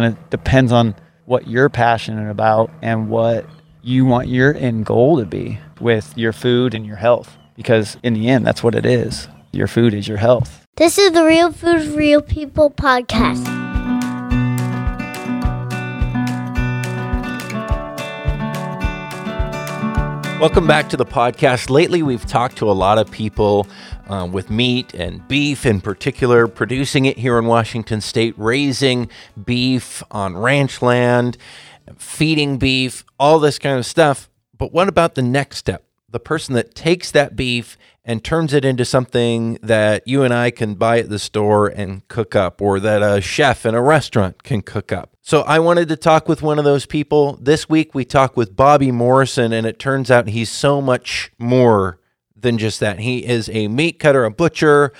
And it depends on what you're passionate about and what you want your end goal to be with your food and your health. Because in the end, that's what it is. Your food is your health. This is the Real Food Real People podcast. Welcome back to the podcast. Lately, we've talked to a lot of people uh, with meat and beef in particular, producing it here in Washington state, raising beef on ranch land, feeding beef, all this kind of stuff. But what about the next step? The person that takes that beef and turns it into something that you and I can buy at the store and cook up, or that a chef in a restaurant can cook up. So I wanted to talk with one of those people. This week we talked with Bobby Morrison, and it turns out he's so much more than just that. He is a meat cutter, a butcher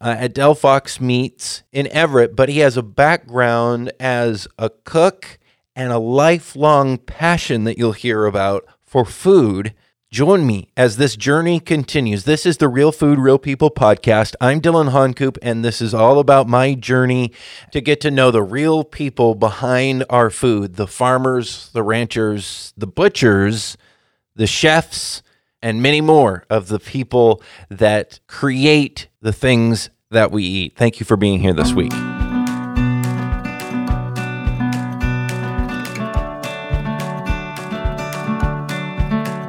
uh, at Del Fox Meats in Everett, but he has a background as a cook and a lifelong passion that you'll hear about for food. Join me as this journey continues. This is the Real Food, Real People podcast. I'm Dylan Honcoop, and this is all about my journey to get to know the real people behind our food the farmers, the ranchers, the butchers, the chefs, and many more of the people that create the things that we eat. Thank you for being here this week.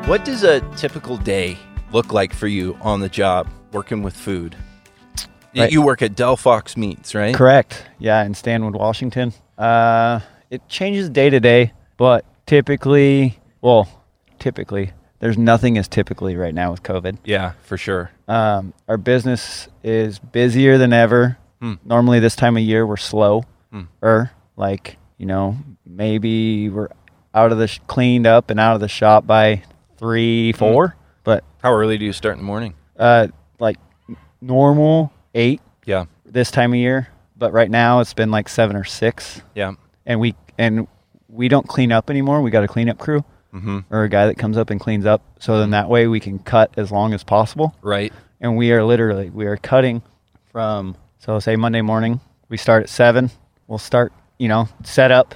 What does a typical day look like for you on the job working with food? Right. You work at Del Fox Meats, right? Correct. Yeah, in Stanwood, Washington. Uh, it changes day to day, but typically, well, typically, there's nothing as typically right now with COVID. Yeah, for sure. Um, our business is busier than ever. Hmm. Normally, this time of year, we're slow. Hmm. Or, like, you know, maybe we're out of the sh- cleaned up and out of the shop by three, Hmm. four. But, How early do you start in the morning? uh, like, normal eight Yeah, this time of year. But right now, it's been like seven or six. yeah. and we and we don't clean up anymore. We got a cleanup crew Mm-hmm. or a guy that comes up and cleans up. So then that way we can cut as long as possible. Right. And we are literally we are cutting from so say Monday morning we start at seven. We'll start you know set up,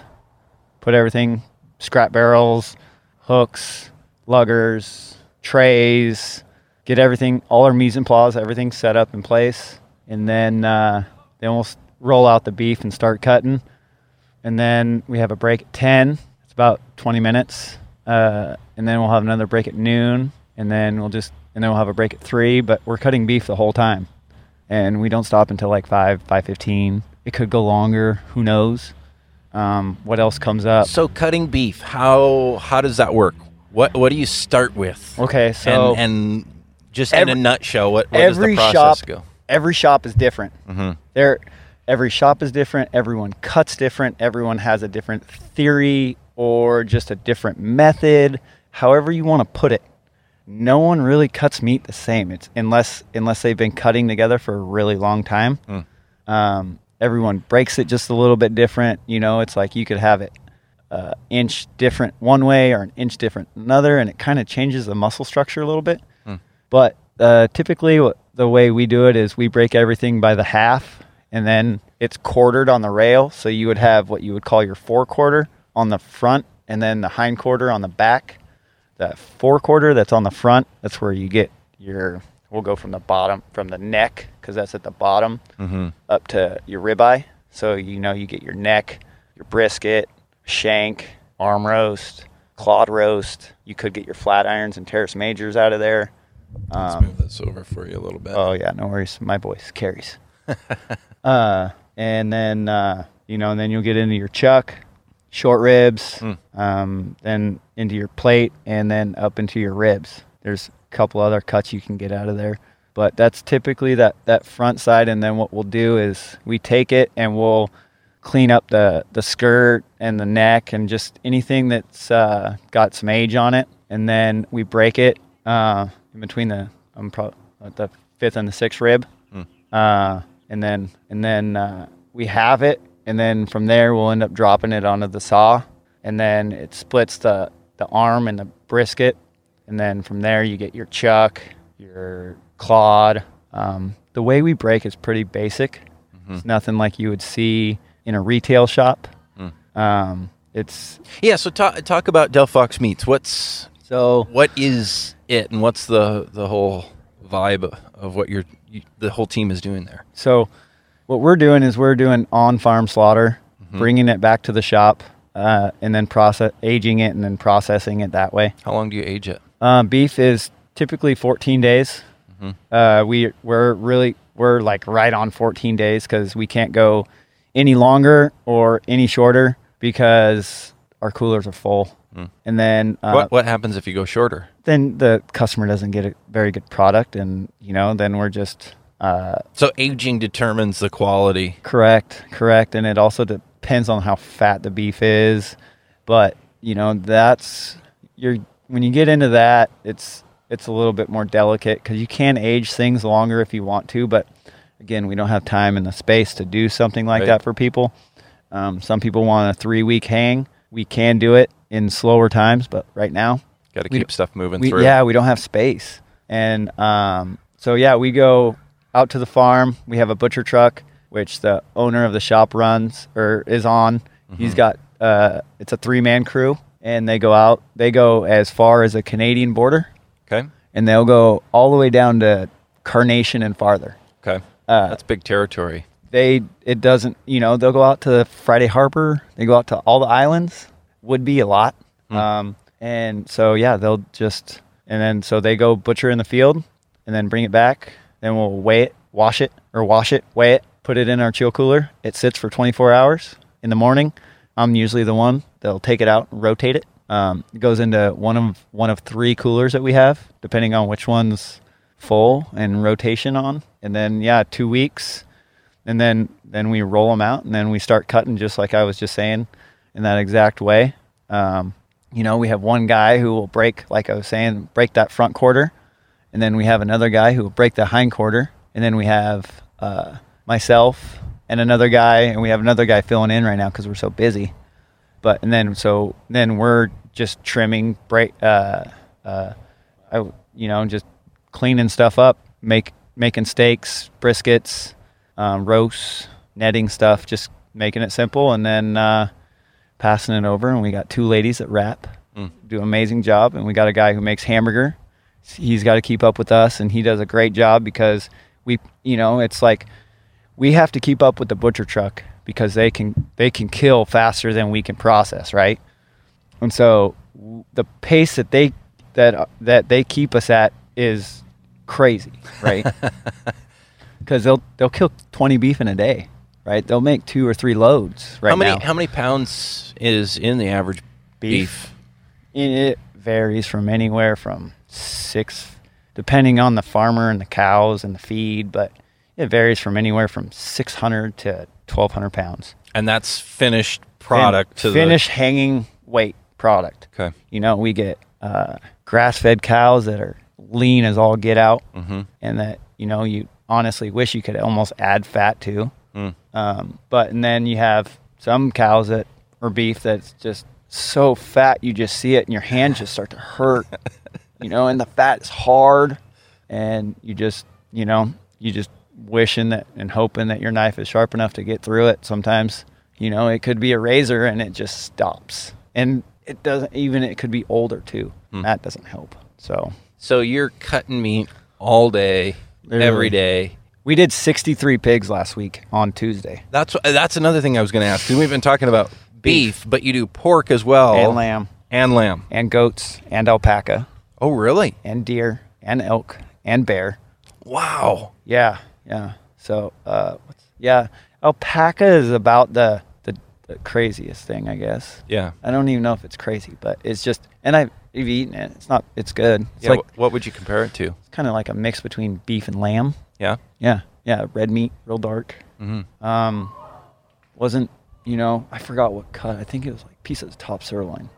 put everything scrap barrels, hooks, luggers, trays, get everything all our mise en place, everything set up in place, and then uh, then we'll roll out the beef and start cutting and then we have a break at 10 it's about 20 minutes uh, and then we'll have another break at noon and then we'll just and then we'll have a break at 3 but we're cutting beef the whole time and we don't stop until like 5 5.15 it could go longer who knows um, what else comes up So cutting beef, how how does that work? What what do you start with? okay so and, and just every- in a nutshell, what, what does the every process shop go? every shop is different Mm-hmm. there every shop is different everyone cuts different everyone has a different theory or just a different method however you want to put it no one really cuts meat the same it's unless unless they've been cutting together for a really long time Mm. um, everyone breaks it just a little bit different you know it's like you could have it uh, inch different one way or an inch different another and it kind of changes the muscle structure a little bit but uh, typically, what, the way we do it is we break everything by the half, and then it's quartered on the rail. So you would have what you would call your fore quarter on the front, and then the hind quarter on the back. That fore quarter that's on the front, that's where you get your. We'll go from the bottom, from the neck, because that's at the bottom, Mm-hmm. up to your ribeye. So you know you get your neck, your brisket, shank, arm roast, clod roast. You could get your flat irons and teres majors out of there. Let's Um, move this over for you a little bit. Oh yeah, no worries. My voice carries. uh, and then uh, you know, and then you'll get into your chuck, short ribs, Mm. um, then into your plate, and then up into your ribs. There's a couple other cuts you can get out of there, but that's typically that that front side. And then what we'll do is we take it and we'll clean up the the skirt and the neck and just anything that's uh, got some age on it, and then we break it uh, in between the I'm probably the fifth and the sixth rib, Mm. uh, and then and then uh, we have it, and then from there we'll end up dropping it onto the saw, and then it splits the the arm and the brisket, and then from there you get your chuck, your clod. Um, the way we break is pretty basic. It's nothing like you would see in a retail shop. Mm. Um, it's Yeah. So talk talk about Del Fox Meats. What's so what is it, and what's the the whole vibe of what you're you, the whole team is doing there? So, what we're doing is we're doing on-farm slaughter, bringing it back to the shop, uh, and then process aging it and then processing it that way. How long do you age it? Um, beef is typically 14 days. Uh, we we're really we're like right on 14 days because we can't go any longer or any shorter because our coolers are full. And then uh, what what happens if you go shorter? then the customer doesn't get a very good product, and you know then we're just uh, So aging determines the quality. Correct, correct, and it also depends on how fat the beef is. But you know, that's you're when you get into that, it's it's a little bit more delicate because you can age things longer if you want to. But again, we don't have time and the space to do something like Right. that for people. Um, some people want a three week hang. We can do it in slower times, but right now Got to keep stuff moving we, through. yeah, we don't have space. And um, so, yeah, we go out to the farm. We have a butcher truck, which the owner of the shop runs or is on. Mm-hmm. He's got, uh, it's a three man crew, and they go out. They go as far as the Canadian border, Okay. and they'll go all the way down to Carnation and farther. Okay. Uh, That's big territory. They, it doesn't, you know, they'll go out to Friday Harbor. They go out to all the islands. Would be a lot. Um, and so yeah, they'll just and then so they go butcher in the field and then bring it back. Then we'll weigh it, wash it or wash it, weigh it, put it in our chill cooler. It sits for 24 hours. In the morning, I'm usually the one. that'll take it out and rotate it. Um, it goes into one of one of three coolers that we have, depending on which one's full and rotation on. And then yeah, two weeks and then then we roll them out and then we start cutting just like I was just saying in that exact way. Um, you know, we have one guy who will break, like I was saying, break that front quarter, and then we have another guy who will break the hind quarter, and then we have uh, myself and another guy, and we have another guy filling in right now because we're so busy. But and then so then we're just trimming, break, uh, uh, I, you know, just cleaning stuff up, make making steaks, briskets, um, roasts, netting stuff, just making it simple, and then uh, passing it over. And we got two ladies that wrap, do an amazing job, and we got a guy who makes hamburger. He's got to keep up with us, and he does a great job because we, you know, it's like we have to keep up with the butcher truck because they can they can kill faster than we can process, right? And so the pace that they that that they keep us at is crazy, right? Because they'll they'll kill twenty beef in a day, right? They'll make two or three loads right how many now. how many pounds is in the average beef? And it varies from anywhere from six, depending on the farmer and the cows and the feed, but it varies from anywhere from 600 to 1,200 pounds. And that's finished product Fin- to finish hanging weight product. Okay. You know, we get uh, grass-fed cows that are lean as all get out, Mhm. and that you know you honestly wish you could almost add fat to. Mm. Um, but and then you have some cows that or beef that's just so fat you just see it and your hands just start to hurt. you know, and the fat is hard, and you just you know you just wishing that and hoping that your knife is sharp enough to get through it. Sometimes you know it could be a razor and it just stops, and it doesn't even it could be older too. Hmm. That doesn't help. So So you're cutting meat all day, Literally. every day. we did 63 pigs last week on Tuesday That's that's another thing I was going to ask. we've been talking about beef, but you do pork as well, and lamb and lamb. and goats and alpaca Oh, really? and deer and elk and bear. Wow. Yeah, yeah. So, uh, what's, yeah, alpaca is about the, the the craziest thing, I guess. Yeah. I don't even know if it's crazy, but it's just, and I've, eaten it. It's not, it's good. It's yeah. like wh- what would you compare it to? it's kind of like a mix between beef and lamb. Yeah. Yeah, yeah. Red meat, real dark. Mm-hmm. Um, wasn't you know? I forgot what cut. I think it was like piece of top sirloin.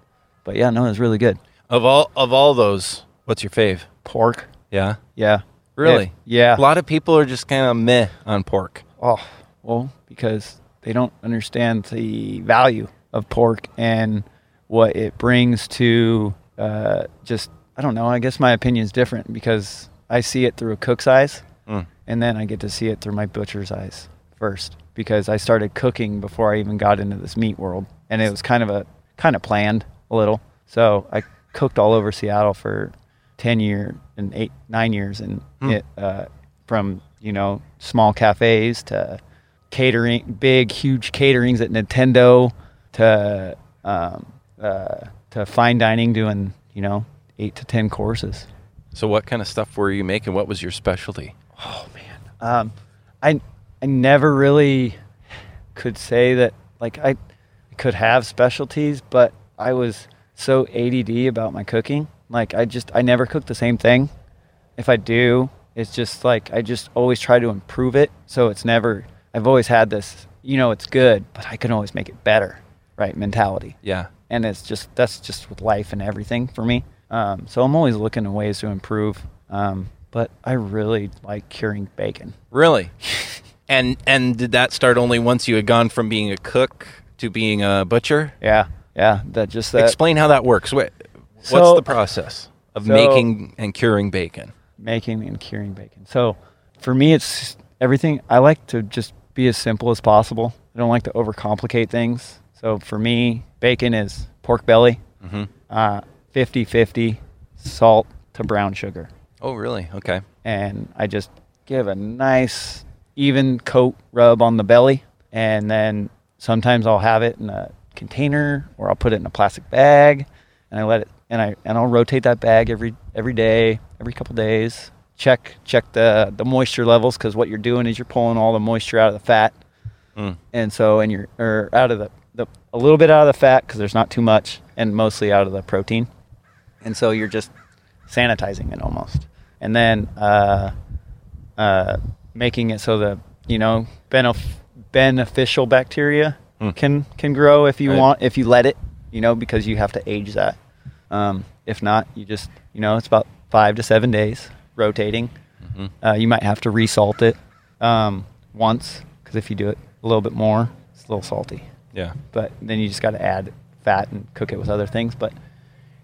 But yeah, no, it was really good. Of all of all those, what's your fave? Pork. Yeah. Yeah. Really? Yeah. A lot of people are just kind of meh on pork. Oh, well, because they don't understand the value of pork and what it brings to uh, just, I don't know, I guess my opinion is different because I see it through a cook's eyes Mm. and then I get to see it through my butcher's eyes first. because I started cooking before I even got into this meat world, and it was kind of a kind of planned a little. So I cooked all over Seattle for ten years and eight nine years, and it uh, from you know small cafes to catering, big huge caterings at Nintendo to um, uh, to fine dining, doing you know eight to ten courses. So what kind of stuff were you making? What was your specialty? Oh man, um, I I never really could say that like I could have specialties, but I was so ADD about my cooking. Like I just I never cook the same thing. If I do, it's just like I just always try to improve it. So it's never. I've always had this. You know, it's good, but I can always make it better. Right mentality Yeah. and it's just that's just with life and everything for me. Um, so I'm always looking at ways to improve. Um, but I really like curing bacon. Really? and and did that start only once you had gone from being a cook to being a butcher? Yeah, yeah. That just that Explain how that works. What, what's So- the process of so- making and curing bacon? making and curing bacon. So for me, it's everything. I like to just be as simple as possible. I don't like to overcomplicate things. So for me, bacon is pork belly, Mhm. uh, 50-50 salt to brown sugar. Oh, really? Okay. and I just give a nice even coat rub on the belly and then sometimes I'll have it in a container or I'll put it in a plastic bag and I let it and I and I'll rotate that bag every every day, every couple days. Check check the the moisture levels cuz what you're doing is you're pulling all the moisture out of the fat. Mm. And so and you're or out of the, the a little bit out of the fat cuz there's not too much and mostly out of the protein. And so you're just sanitizing it almost. And then uh, uh, making it so the you know benef- beneficial bacteria Hmm. can can grow if you Right. want if you let it you know because you have to age that um, if not you just you know it's about five to seven days rotating Mhm. uh, you might have to resalt it um, once because if you do it a little bit more it's a little salty Yeah. but then you just got to add fat and cook it with other things. But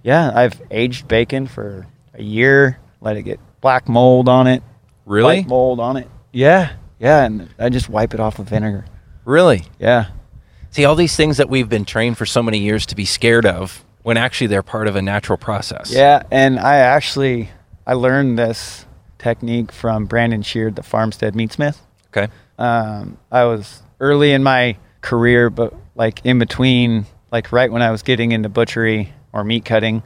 yeah, I've aged bacon for a year, let it get black mold on it, Really? mold on it. Yeah, yeah, and I just wipe it off with vinegar. Really? Yeah, See, all these things that we've been trained for so many years to be scared of, when actually they're part of a natural process. yeah, and I actually I learned this technique from Brandon Sheard, the Farmstead meatsmith. Okay. um, I was early in my career, but like in between, like right when I was getting into butchery or meat cutting,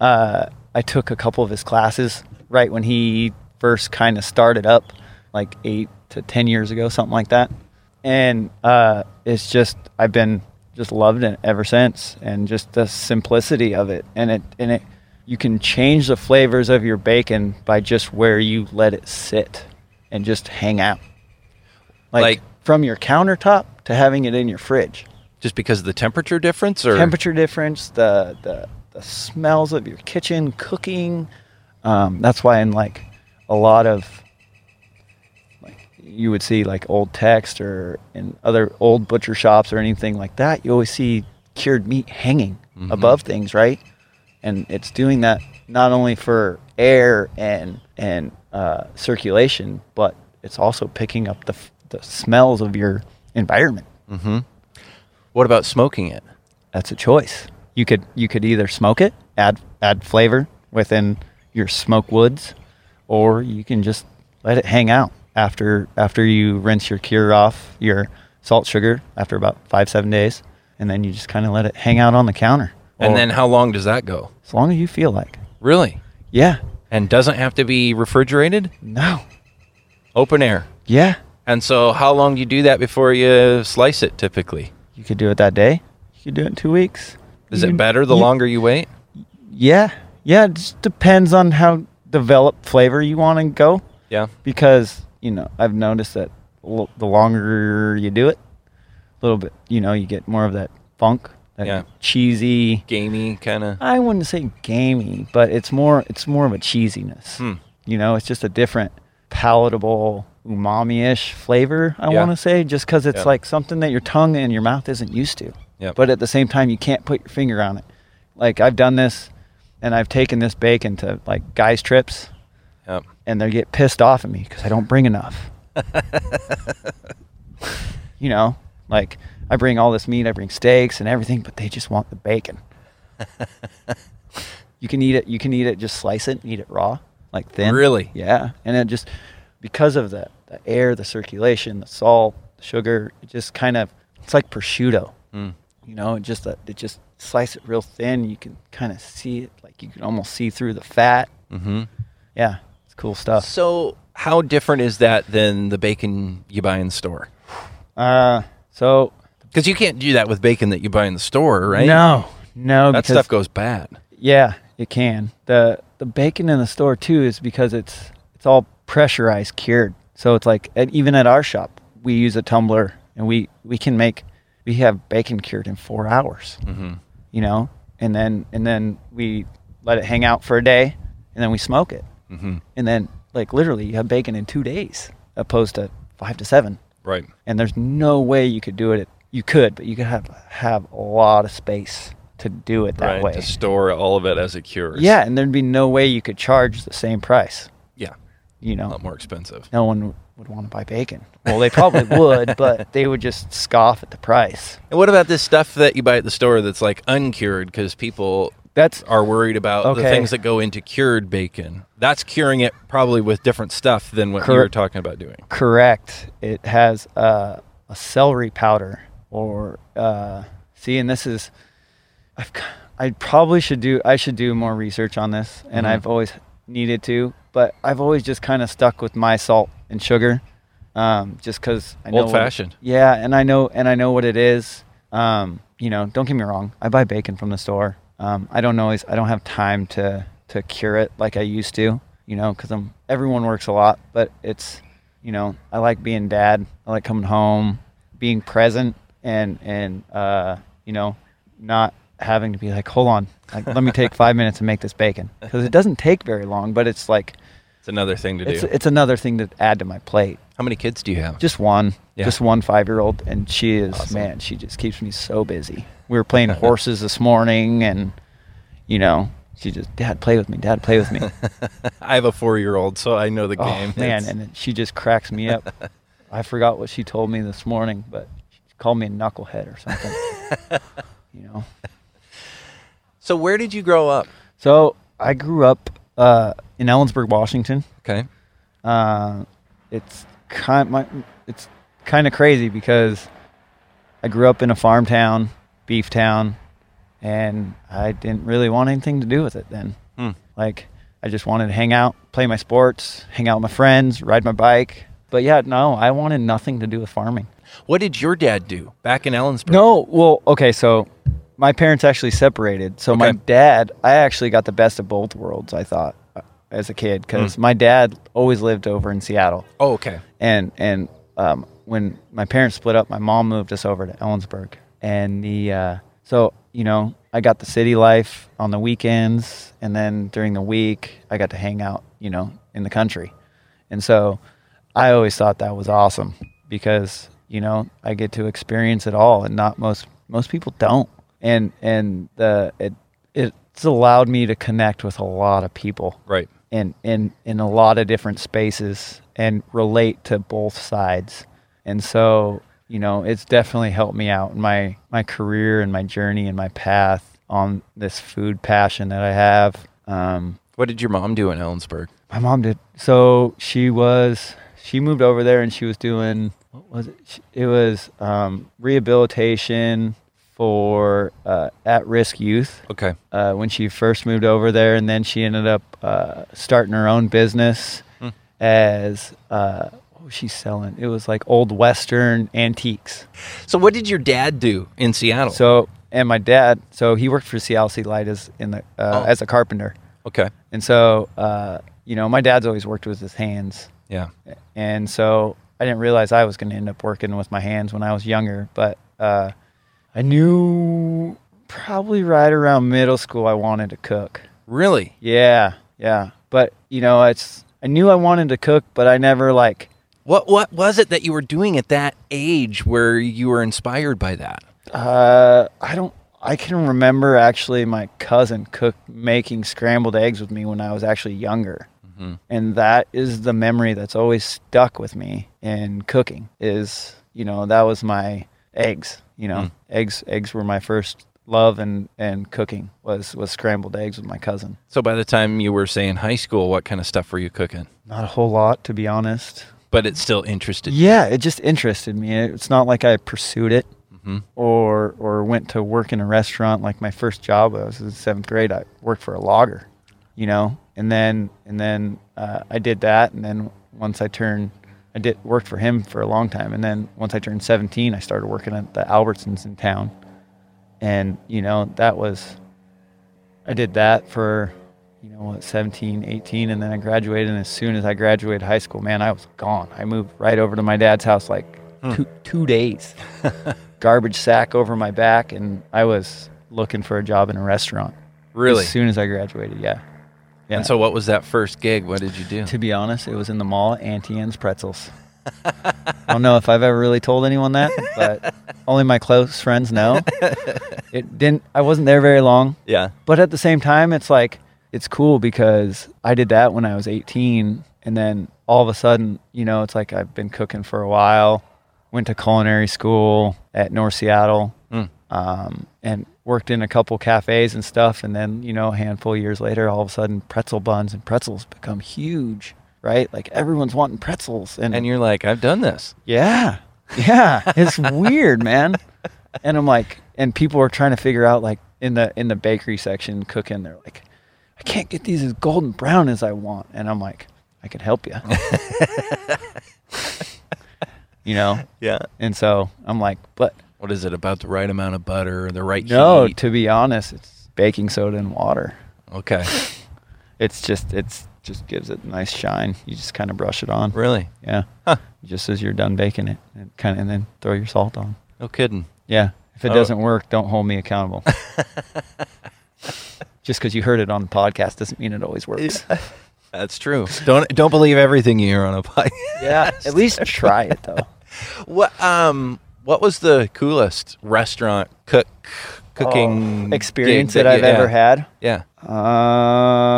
uh, I took a couple of his classes right when he first kind of started up, like eight to 10 years ago, something like that. And uh, it's just, I've been just loved it ever since and just the simplicity of it. And it, and it, you can change the flavors of your bacon by just where you let it sit and just hang out like, Like- from your countertop to having it in your fridge. Just because of the temperature difference, or Temperature difference, the, the the smells of your kitchen cooking. Um, that's why in like a lot of you would see like old text or in other old butcher shops or anything like that, you always see cured meat hanging Mhm. above things, right? And it's doing that not only for air and and uh, circulation, but it's also picking up the f- the smells of your environment. hmm What about smoking it? That's a choice. You could you could either smoke it, add add flavor within your smoke woods, or you can just let it hang out after after you rinse your cure off your salt sugar after about five seven days, and then you just kind of let it hang out on the counter. And then how long does that go? as long as you feel like, Really? yeah, And doesn't have to be refrigerated? no, Open air. yeah, And so, how long do you do that before you slice it typically? you could do it that day. You could do it in two weeks. Is You- it better the you- longer you wait? Yeah, yeah. It just depends on how developed flavor you want to go. Yeah. because you know I've noticed that l- the longer you do it, a little bit, you know, you get more of that funk, that Yeah. cheesy. Gamey kind of. I wouldn't say gamey, but it's more it's more of a cheesiness. Hmm. You know, it's just a different palatable umami-ish flavor. I Yeah. want to say just because it's Yeah. like something that your tongue and your mouth isn't used to. Yep. But at the same time, you can't put your finger on it. Like I've done this, and I've taken this bacon to like guys' trips Yep. and they get pissed off at me because I don't bring enough. you know, like I bring all this meat, I bring steaks and everything, but they just want the bacon. you can eat it. You can eat it. Just slice it and eat it raw, like thin. Really? Yeah. And it just because of the the air, the circulation, the salt, the sugar, it just kind of it's like prosciutto. Mm. You know, it just it just slice it real thin. You can kind of see it, like you can almost see through the fat. Mm-hmm. Yeah, cool stuff. So, how different is that than the bacon you buy in the store? Uh, so Because you can't do that with bacon that you buy in the store, right? no, no, that stuff goes bad. Yeah, it can. the The bacon in the store too is because it's it's all pressurized, cured. So it's like at, even at our shop, we use a tumbler and we we can make we have bacon cured in four hours. Mm-hmm. You know, and then and then we let it hang out for a day, and then we smoke it, Mm-hmm. and then like literally you have bacon in two days, opposed to five to seven. Right. And there's no way you could do it. You could, but you could have have a lot of space to do it that right. way. To store all of it as it cures. Yeah, and there'd be no way you could charge the same price. Yeah. You A know, lot more expensive. no one would want to buy bacon. Well, they probably would, but they would just scoff at the price. And what about this stuff that you buy at the store that's like uncured because people That's are worried about the things that go into cured bacon? That's curing it probably with different stuff than what you Cor- were talking about doing. correct. It has uh, a celery powder, or uh, see, and this is, I've, I probably should do. I should do more research on this, and Mhm. I've always needed to, but I've always just kind of stuck with my salt and sugar, um, just because I know Old fashioned. Yeah, and I know and I know what it is. Um, you know, don't get me wrong. I buy bacon from the store. Um, I don't always. I don't have time to to cure it like I used to. You know, because I'm everyone works a lot, but it's you know I like being dad. I like coming home, being present, and and uh, you know not having to be like, hold on, like, let me take five minutes and make this bacon because it doesn't take very long, but it's like It's another thing to do. it's another thing to add to my plate. How many kids do you have? Just one. Yeah. Just one five year old. And she is, Awesome. man, she just keeps me so busy. We were playing horses this morning and, you know, she just, Dad, play with me. Dad, play with me. I have a four year old, so I know the oh, game. man. It's- And she just cracks me up. I forgot what she told me this morning, but she called me a knucklehead or something. you know? so, where did you grow up? So I grew up uh, in Ellensburg, Washington. Okay. uh, it's kind my it's kind of crazy because I grew up in a farm town, beef town, and I didn't really want anything to do with it then. Hmm. Like I just wanted to hang out, play my sports, hang out with my friends, ride my bike. But yeah, no, I wanted nothing to do with farming. What did your dad do back in Ellensburg? No, well, okay, so my parents actually separated. So my dad, I actually got the best of both worlds. I thought uh, as a kid because Hmm. my dad always lived over in Seattle. Oh, okay. and and um, when my parents split up, my mom moved us over to Ellensburg, and the uh, so you know I got the city life on the weekends, and then during the week I got to hang out, you know, in the country, and so I always thought that was awesome because you know I get to experience it all, and not most most people don't, and and the it it's allowed me to connect with a lot of people Right. in in in a lot of different spaces and relate to both sides. And so, you know, it's definitely helped me out in my my career and my journey and my path on this food passion that I have. Um, What did your mom do in Ellensburg? my mom did so she was she moved over there and she was doing what was it? It was um, rehabilitation for uh, at-risk youth Okay. uh, when she first moved over there, and then she ended up uh, starting her own business Hmm. as uh, what was she selling? It was like old Western antiques. So, what did your dad do in Seattle? So, and my dad, so he worked for CLC Light as in the uh, Oh. as a carpenter, okay. and so uh, you know my dad's always worked with his hands, Yeah. and so I didn't realize I was going to end up working with my hands when I was younger, but uh, I knew probably right around middle school I wanted to cook. Really? Yeah, yeah. But you know, it's I knew I wanted to cook, but I never like What What was it that you were doing at that age where you were inspired by that? uh I don't I can remember actually my cousin cook making scrambled eggs with me when I was actually younger. Mhm. And that is the memory that's always stuck with me in cooking is, you know, that was my eggs. You know, Mm. eggs eggs were my first love and and cooking was was scrambled eggs with my cousin. So by the time you were say in high school, what kind of stuff were you cooking? Not a whole lot, to be honest. But it still interested you. Yeah, it just interested me. It's not like I pursued it Mhm. or or went to work in a restaurant. Like my first job, I was in seventh grade. I worked for a logger, you know, and then and then uh, I did that, and then once I turned, I did worked for him for a long time, and then once I turned 17, I started working at the Albertsons in town, and you know that was, I did that for, you know what, 17, 18, and then I graduated, and as soon as I graduated high school, man, I was gone. I moved right over to my dad's house like Hmm. two two days, garbage sack over my back, and I was looking for a job in a restaurant. Really? As soon as I graduated, yeah. Yeah. And so what was that first gig? What did you do? To be honest, it was in the mall at Auntie Anne's Pretzels. I don't know if I've ever really told anyone that, but only my close friends know. It didn't. I wasn't there very long, Yeah. but at the same time, it's like it's cool because I did that when I was 18, and then all of a sudden, you know, it's like I've been cooking for a while. Went to culinary school at North Seattle, Mm. um, and worked in a couple cafes and stuff. And then, you know, a handful of years later, all of a sudden, pretzel buns and pretzels become huge, right? Like everyone's wanting pretzels, and, And you're like, I've done this. yeah, yeah, it's weird, man. And I'm like, and people are trying to figure out, like, in the in the bakery section cooking, they're like, I can't get these as golden brown as I want, and I'm like, I can help you, you know. Yeah. And so I'm like, but What is it about the right amount of butter, and the right no, heat? to be honest, it's baking soda and water. Okay. It's just it's just gives it a nice shine. You just kind of brush it on. Really? Yeah. Huh. Just as you're done baking it, and kind of and then throw your salt on. No kidding. Yeah. If it Oh. doesn't work, don't hold me accountable. just because you heard it on the podcast doesn't mean it always works. That's true. Don't don't believe everything you hear on a podcast. Yeah. At least try it though. What um what was the coolest restaurant cook cooking Oh, experience gig that I've you- ever had. Yeah.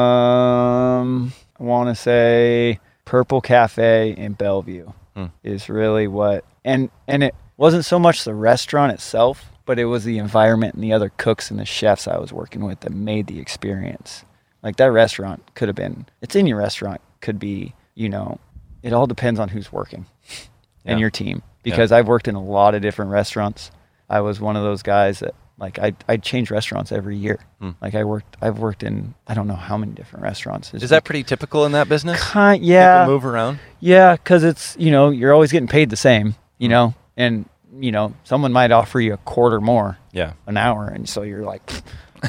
Um, I want to say Purple Cafe in Bellevue Hmm. is really what, and and it wasn't so much the restaurant itself, but it was the environment and the other cooks and the chefs I was working with that made the experience. Like that restaurant could have been, it's in your restaurant, could be, you know, it all depends on who's working Yeah. and your team. Because I've worked in a lot of different restaurants. I was one of those guys that like I I change restaurants every year. Hmm. Like I worked I've worked in I don't know how many different restaurants. It's Is that like pretty typical in that business? kind People yeah move around. yeah because it's you know you're always getting paid the same you Hmm. know and you know someone might offer you a quarter more Yeah. an hour and so you're like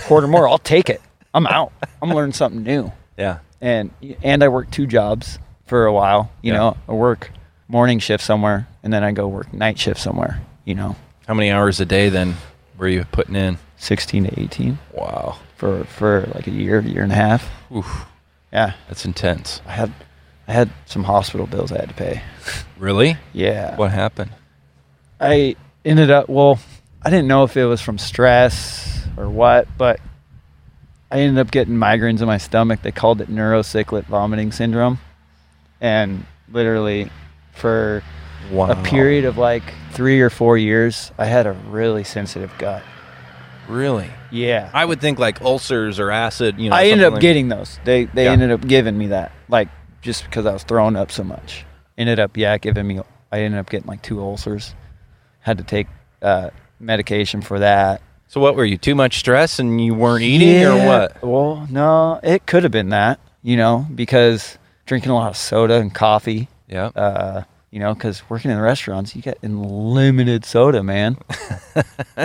quarter more I'll take it I'm out I'm learning something new Yeah. and and I work two jobs for a while. You Yeah. know, I work morning shift somewhere, and then I go work night shift somewhere. You know, How many hours a day then were you putting in? sixteen to eighteen Wow. for for like a year, year and a half. Oof. Yeah, That's intense. I had I had some hospital bills I had to pay. Really? Yeah, What happened? I ended up. Well, I didn't know if it was from stress or what, but I ended up getting migraines in my stomach. They called it neurocyclic vomiting syndrome, and literally for Wow. a period of like three or four years, I had a really sensitive gut. Really? Yeah. I would think like ulcers or acid, you know. I ended up like- getting those. They they Yeah. ended up giving me that, like just because I was throwing up so much. Ended up yeah giving me. I ended up getting like two ulcers. Had to take uh, medication for that. So what were you? Too much stress and you weren't eating or what? Well, no, it could have been that. You know, because drinking a lot of soda and coffee. Yeah. Uh, you know, because working in restaurants, you get unlimited soda, man.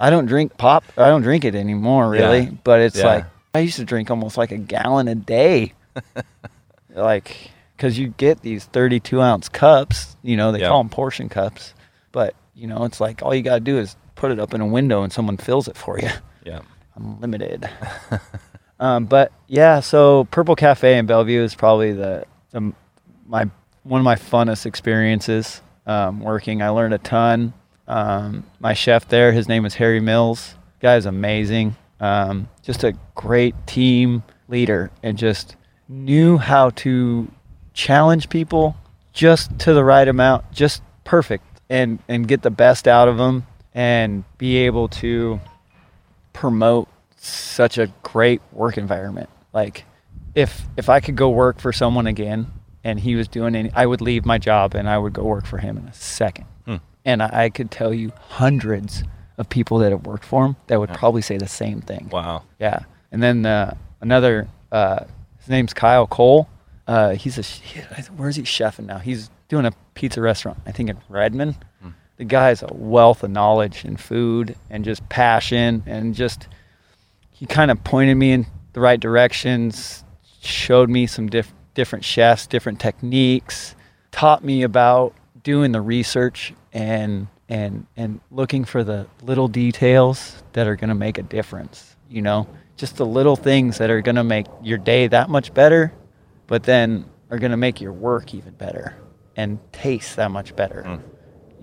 I don't drink pop. I don't drink it anymore, really. Yeah. But it's Yeah. like I used to drink almost like a gallon a day. like, because you get these 32 ounce cups. You know, they Yeah. call them portion cups. But you know, it's like all you gotta do is put it up in a window and someone fills it for you. yeah. Unlimited. um, but yeah, so Purple Cafe in Bellevue is probably the, the my one of my funnest experiences um, working. I learned a ton. Um, my chef there, his name is Harry Mills. Guy is amazing. Um, just a great team leader, and just knew how to challenge people just to the right amount, just perfect and and get the best out of them and be able to promote such a great work environment. Like if if I could go work for someone again and he was doing any, I would leave my job and I would go work for him in a second. Hmm. And I, I could tell you hundreds of people that have worked for him that would Yeah. probably say the same thing. Wow. Yeah. And then uh, another, uh, his name's Kyle Cole. Uh, he's a, he- where's he chefing now? He's doing a pizza restaurant, I think in Redmond. Hmm. The guy's a wealth of knowledge and food and just passion and just, he kind of pointed me in the right directions, showed me some diff- different chefs, different techniques, taught me about doing the research and and and looking for the little details that are going to make a difference, you know? Just the little things that are going to make your day that much better, but then are going to make your work even better and taste that much better. Mm.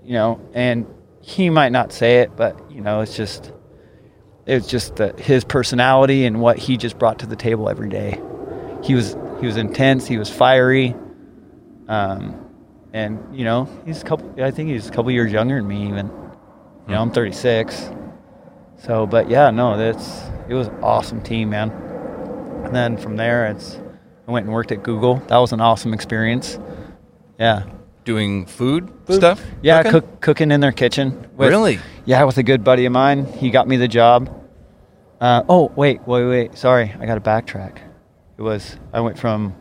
You know, and he might not say it, but you know, it's just it's just the, his personality and what he just brought to the table every day. He was he was intense. He was fiery. Um, and you know he's a couple. I think he's a couple years younger than me. Even you know I'm 36. So, but yeah, no, that's it was an awesome team, man. And then from there, it's I went and worked at Google. That was an awesome experience. Yeah, Doing food, stuff? yeah, Cooking? cook, cooking in their kitchen. with- Really? Yeah, with a good buddy of mine. He got me the job. Uh, oh, wait, wait, wait. Sorry, I got to backtrack. It was, I went from,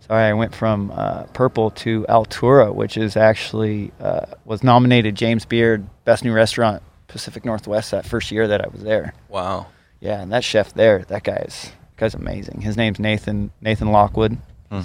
sorry, I went from uh, Purple to Altura, which is actually, uh, was nominated James Beard Best New Restaurant Pacific Northwest that first year that I was there. Wow. Yeah, and that chef there, that guy's, guy's amazing. His name's Nathan, Nathan Lockwood. Hmm.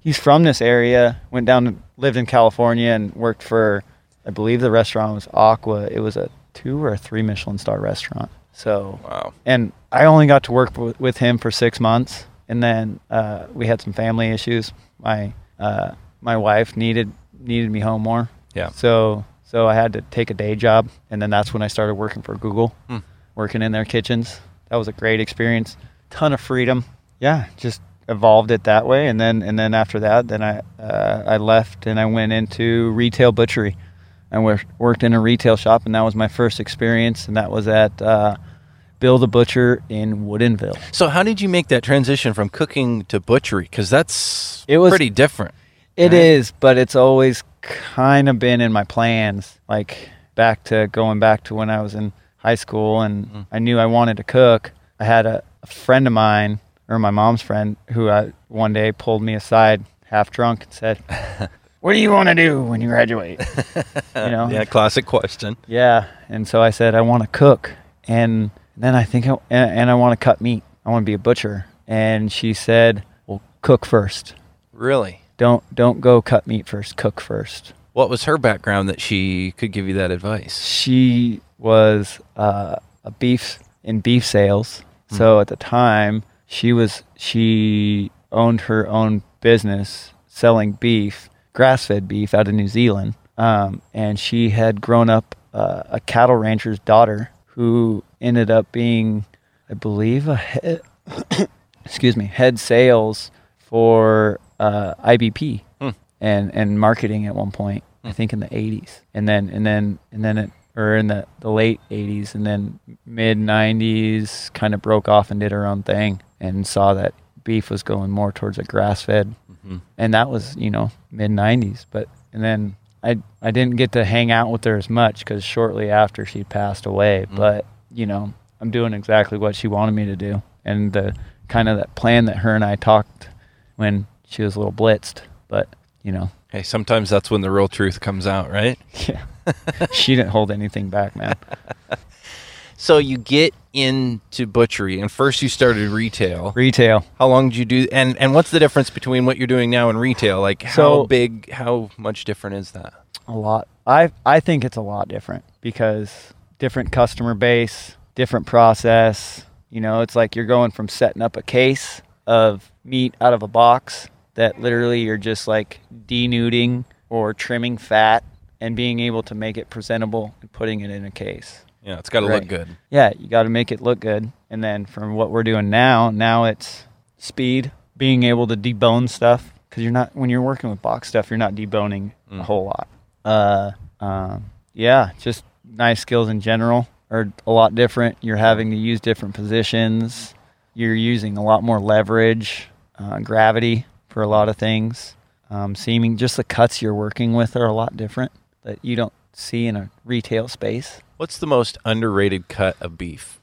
He's from this area, went down and lived in California and worked for, I believe the restaurant was Aqua. It was a two or a three Michelin star restaurant. So, Wow. and I only got to work w- with him for six months, and then uh, we had some family issues. My uh, my wife needed needed me home more. Yeah. So so I had to take a day job, and then that's when I started working for Google, Hmm. working in their kitchens. That was a great experience. Ton of freedom. Yeah, just evolved it that way, and then and then after that, then I uh, I left and I went into retail butchery. I wor- worked in a retail shop, and that was my first experience, and that was at uh, Bill the Butcher in Woodinville. So how did you make that transition from cooking to butchery? Because that's It was- pretty different. It Right. is, but it's always kind of been in my plans. Like back to going back to when I was in high school and Mm. I knew I wanted to cook. I had a, a friend of mine, or my mom's friend, who I, one day pulled me aside, half drunk, and said, "What do you want to do when you graduate?" you know, Yeah, classic question. Yeah, and so I said I want to cook, and then I think I, and, and I want to cut meat. I want to be a butcher. And she said, "Well, cook first. Really? Don't don't go cut meat first. Cook first." What was her background that she could give you that advice? She was uh, a beef in beef sales. So at the time, she was she owned her own business selling beef, grass-fed beef out of New Zealand, um, and she had grown up uh, a cattle rancher's daughter who ended up being, I believe, a head, excuse me, head sales for uh, IBP Hmm. and and marketing at one point. I think in the 80s, and then and then and then it or in the, the late 80s, and then mid 90s, kind of broke off and did her own thing, and saw that beef was going more towards a grass fed, Mhm. and that was you know mid 90s. But and then I I didn't get to hang out with her as much because shortly after she passed away. Mm. But you know I'm doing exactly what she wanted me to do, and the kind of that plan that her and I talked when she was a little blitzed. But you know, Hey, sometimes that's when the real truth comes out, right? yeah, she didn't hold anything back, man. So you get into butchery, and first you started retail. Retail. How long did you do? And and what's the difference between what you're doing now and retail? Like how So- big, how much different is that? A lot. I I think it's a lot different because different customer base, different process. You know, it's like you're going from setting up a case of meat out of a box that literally you're just like denuding or trimming fat and being able to make it presentable and putting it in a case. Yeah, it's got to Right. look good. Yeah, you got to make it look good. And then from what we're doing now, now it's speed, being able to debone stuff because you're not when you're working with box stuff, you're not deboning Mm. a whole lot. Uh, um, yeah, just knife skills in general are a lot different. You're having to use different positions. You're using a lot more leverage, uh, gravity for a lot of things. Um, seaming, just the cuts you're working with are a lot different that you don't see in a retail space. What's the most underrated cut of beef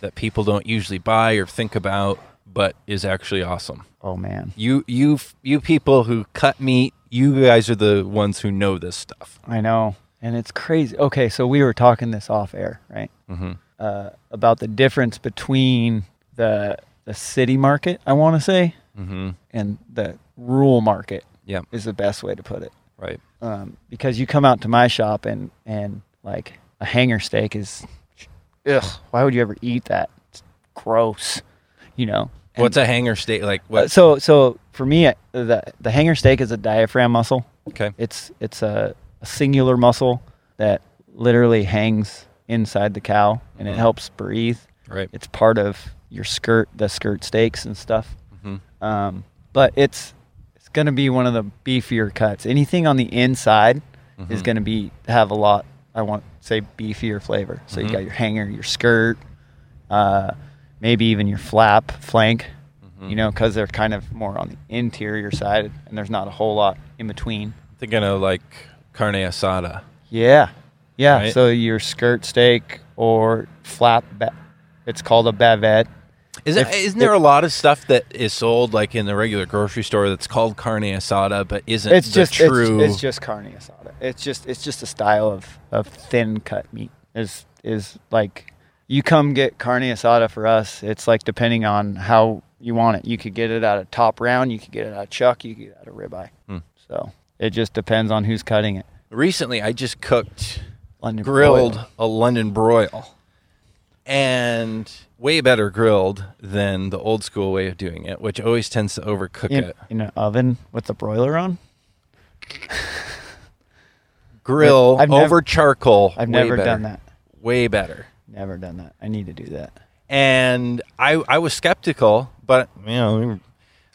that people don't usually buy or think about, but is actually awesome? Oh man, You you you people who cut meat, you guys are the ones who know this stuff. I know, and it's crazy. Okay, so we were talking this off air, right? Mm-hmm. Uh, about the difference between the the city market, I want to say, Mm-hmm. and the rural market Yeah. is the best way to put it. Right. Um, because you come out to my shop and and like a hanger steak is, ugh, why would you ever eat that? It's gross, you know. And, What's a hanger steak like? uh, What? so so for me, uh, the the hanger steak is a diaphragm muscle. okay. It's it's a singular muscle that literally hangs inside the cow and it Mhm. helps breathe. Right. It's part of your skirt, the skirt steaks and stuff. hmm Um, but it's it's gonna be one of the beefier cuts. Anything on the inside is Mhm. gonna be have a lot. I want to say beefier flavor. So you got your hanger, your skirt, uh, maybe even your flap flank. Mhm. You know, because they're kind of more on the interior side, and there's not a whole lot in between. i Thinking of like carne asada. Yeah, yeah. Right. So your skirt steak or flap, ba- it's called a bavette. Is it, If- isn't there if- a lot of stuff that is sold like in the regular grocery store that's called carne asada, but isn't It's the just true? It's, it's just carne asada. It's just it's just a style of, of thin cut meat. Is is like you come get carne asada for us. It's like depending on how you want it. You could get it out of top round. You could get it out of chuck. You could get it out of ribeye. Hmm. So it just depends on who's cutting it. Recently, I just cooked London grilled broil. a London broil, and way better grilled than the old school way of doing it, which always tends to overcook in, it. in an oven with the broiler on. Grill I've over charcoal. I've never better. done that. Way better. Never done that. I need to do that. and I I was skeptical, but you know,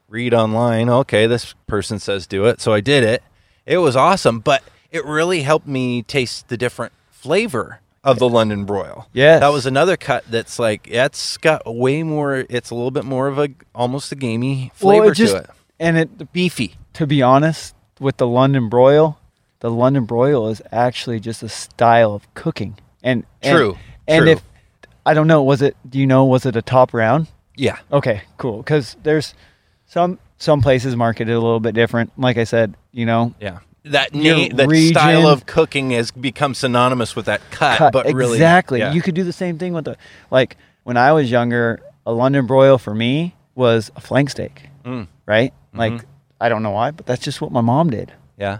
read online. Okay, this person says do it, so I did it. It was awesome, but it really helped me taste the different flavor of the London broil. Yeah. that was another cut that's like it's got way more. It's a little bit more of a almost a gamey flavor Well, it just to it. and it Beefy. to be honest, with the London broil, the London broil is actually just a style of cooking. And, and True, And true. if I don't know, was it? Do you know? Was it a top round? Yeah, Okay, cool. Because there's some some places market it a little bit different. Like I said, you know, yeah. That name, that region- style of cooking has become synonymous with that cut, cut but really, exactly. yeah. You could do the same thing with the like when I was younger. A London broil for me was a flank steak, Mm, right? Like Mhm. I don't know why, but that's just what my mom did. yeah,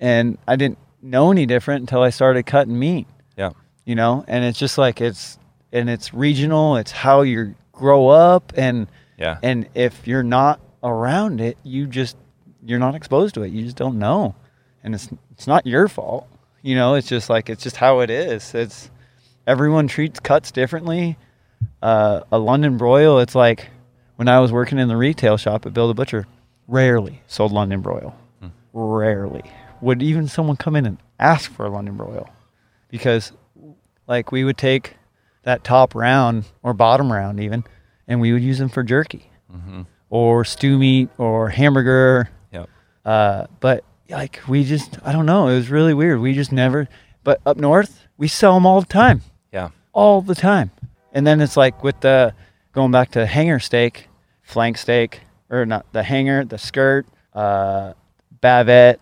and I didn't know any different until I started cutting meat. yeah. You know, and it's just like it's and it's regional. It's how you grow up, and Yeah. and if you're not around it, you just you're not exposed to it. You just don't know, and it's it's not your fault. You know, it's just like it's just how it is. It's everyone treats cuts differently. Uh, a London broil, it's like when I was working in the retail shop at Bill the Butcher, rarely sold London broil. Rarely would even someone come in and ask for a London broil because, like, we would take that top round or bottom round even, and we would use them for jerky hmm or stew meat or hamburger. Uh, but like we just, I don't know. It was really weird. We just never. But up north, we sell them all the time, Yeah. all the time. And then it's like with the going back to hanger steak, flank steak, or not the hanger, the skirt, uh, bavette.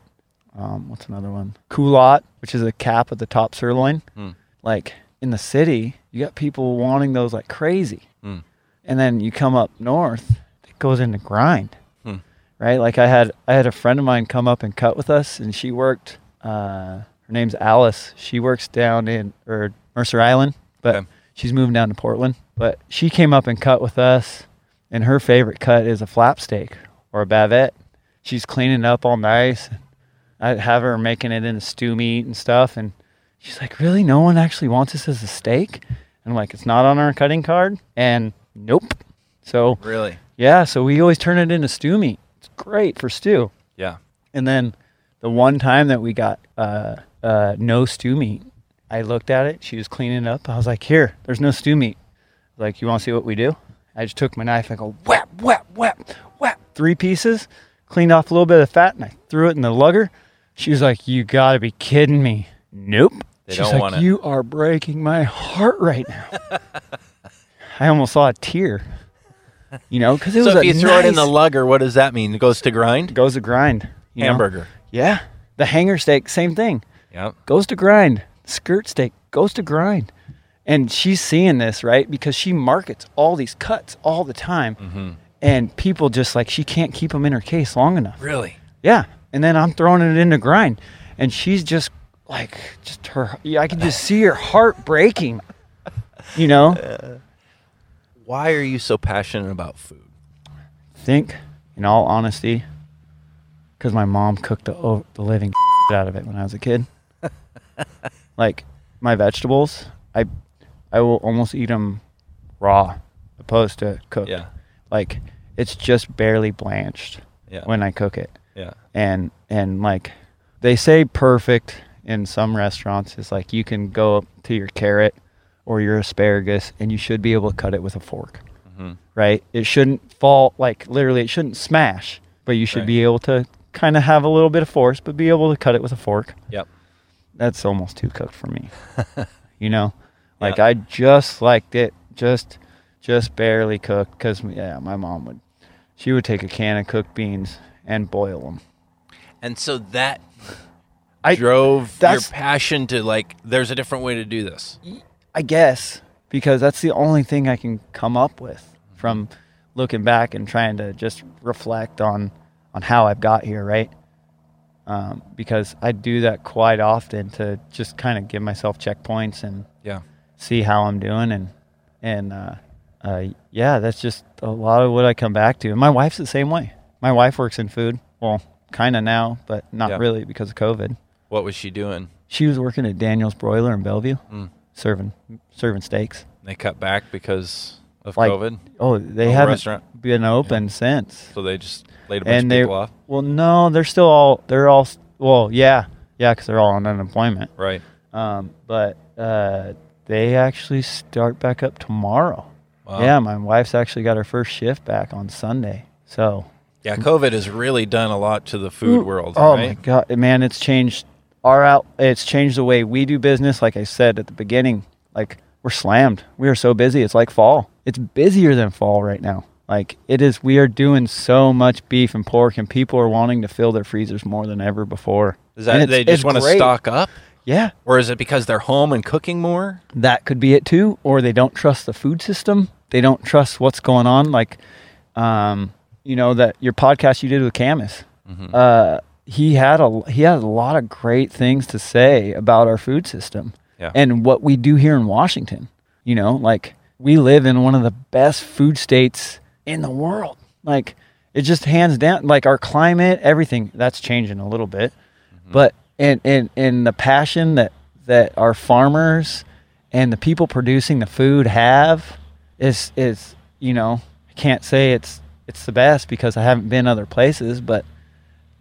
Um, what's another one? Culotte, which is a cap at the top sirloin. Mm. Like in the city, you got people wanting those like crazy. Mm. And then you come up north, it goes into grind. Right? Like I had I had a friend of mine come up and cut with us, and she worked. Uh, her name's Alice. She works down in or Mercer Island, but Okay. she's moving down to Portland. But she came up and cut with us, and her favorite cut is a flap steak or a bavette. She's cleaning it up all nice. I have her making it into stew meat and stuff, and she's like, "Really? No one actually wants this as a steak?" And I'm like, "It's not on our cutting card." And nope. So Really? yeah, so we always turn it into stew meat. Great for stew. Yeah. And then the one time that we got uh, uh, no stew meat, I looked at it. She was cleaning it up. I was like, "Here, there's no stew meat." Like, you want to see what we do? I just took my knife. I go whap, whap, whap, whap, three pieces, cleaned off a little bit of fat, and I threw it in the lugger. She was like, "You got to be kidding me!" Nope. They She's don't like. "You are breaking my heart right now." I almost saw a tear. You know, because it was So if a you throw it in the lugger, what does that mean? It goes to grind? goes to grind. you know? Hamburger. Yeah. The hanger steak, same thing. Yeah. Goes to grind. Skirt steak goes to grind. And she's seeing this, right? Because she markets all these cuts all the time. Mm-hmm. And people just like, she can't keep them in her case long enough. Really? Yeah. And then I'm throwing it into grind. And she's just like, just her, I can just see her heart breaking, you know? Why are you so passionate about food? think, in all honesty, because my mom cooked the, o- the living out of it when I was a kid. like my vegetables, I I will almost eat them raw, opposed to cooked. Yeah. Like it's just barely blanched Yeah. when I cook it, yeah. and and like they say perfect in some restaurants is like you can go up to your carrot or your asparagus and you should be able to cut it with a fork hmm right? It shouldn't fall like literally it shouldn't smash, but you should Right. be able to kind of have a little bit of force, but be able to cut it with a fork. Yep. That's almost too cooked for me. you know? Like Yeah. I just liked it just just barely cooked cuz yeah, my mom would she would take a can of cooked beans and boil them. And so that I drove your passion to like, there's a different way to do this. I guess because that's the only thing I can come up with from looking back and trying to just reflect on on how I've got here, right? Um, because I do that quite often to just kind of give myself checkpoints and Yeah. see how I'm doing, and and uh, uh, yeah, that's just a lot of what I come back to. And my wife's the same way. My wife works in food, well, kind of now, but not Yeah. really because of COVID. What was she doing? She was working at Daniel's Broiler in Bellevue, Mm. Serving serving steaks. They cut back because of Like, COVID. Oh, they haven't restaurant. been open since. So they just laid a bunch And of people off. well, no, they're still all they're all well, yeah, yeah, because they're all on unemployment. Right. Um, but uh, they actually start back up tomorrow. Wow. Yeah, my wife's actually got her first shift back on Sunday. So Yeah. COVID has really done a lot to the food world. Oh right? my god, man! It's changed our out. It's changed the way we do business. Like I said at the beginning, like we're slammed. We are so busy. It's like fall. It's busier than fall right now. Like it is. We are doing so much beef and pork, and people are wanting to fill their freezers more than ever before. Is that they just want to stock up? Yeah, Or is it because they're home and cooking more? that could be it too. Or they don't trust the food system. They don't trust what's going on. Like, um, you know that your podcast you did with Camus. Mm-hmm. uh, he had a he had a lot of great things to say about our food system Yeah. and what we do here in Washington. You know, like we live in one of the best food states in the world. Like it just hands down. Like our climate, everything that's changing a little bit, mm-hmm. but and and and the passion that that our farmers and the people producing the food have is is you know I can't say it's it's the best because I haven't been other places, but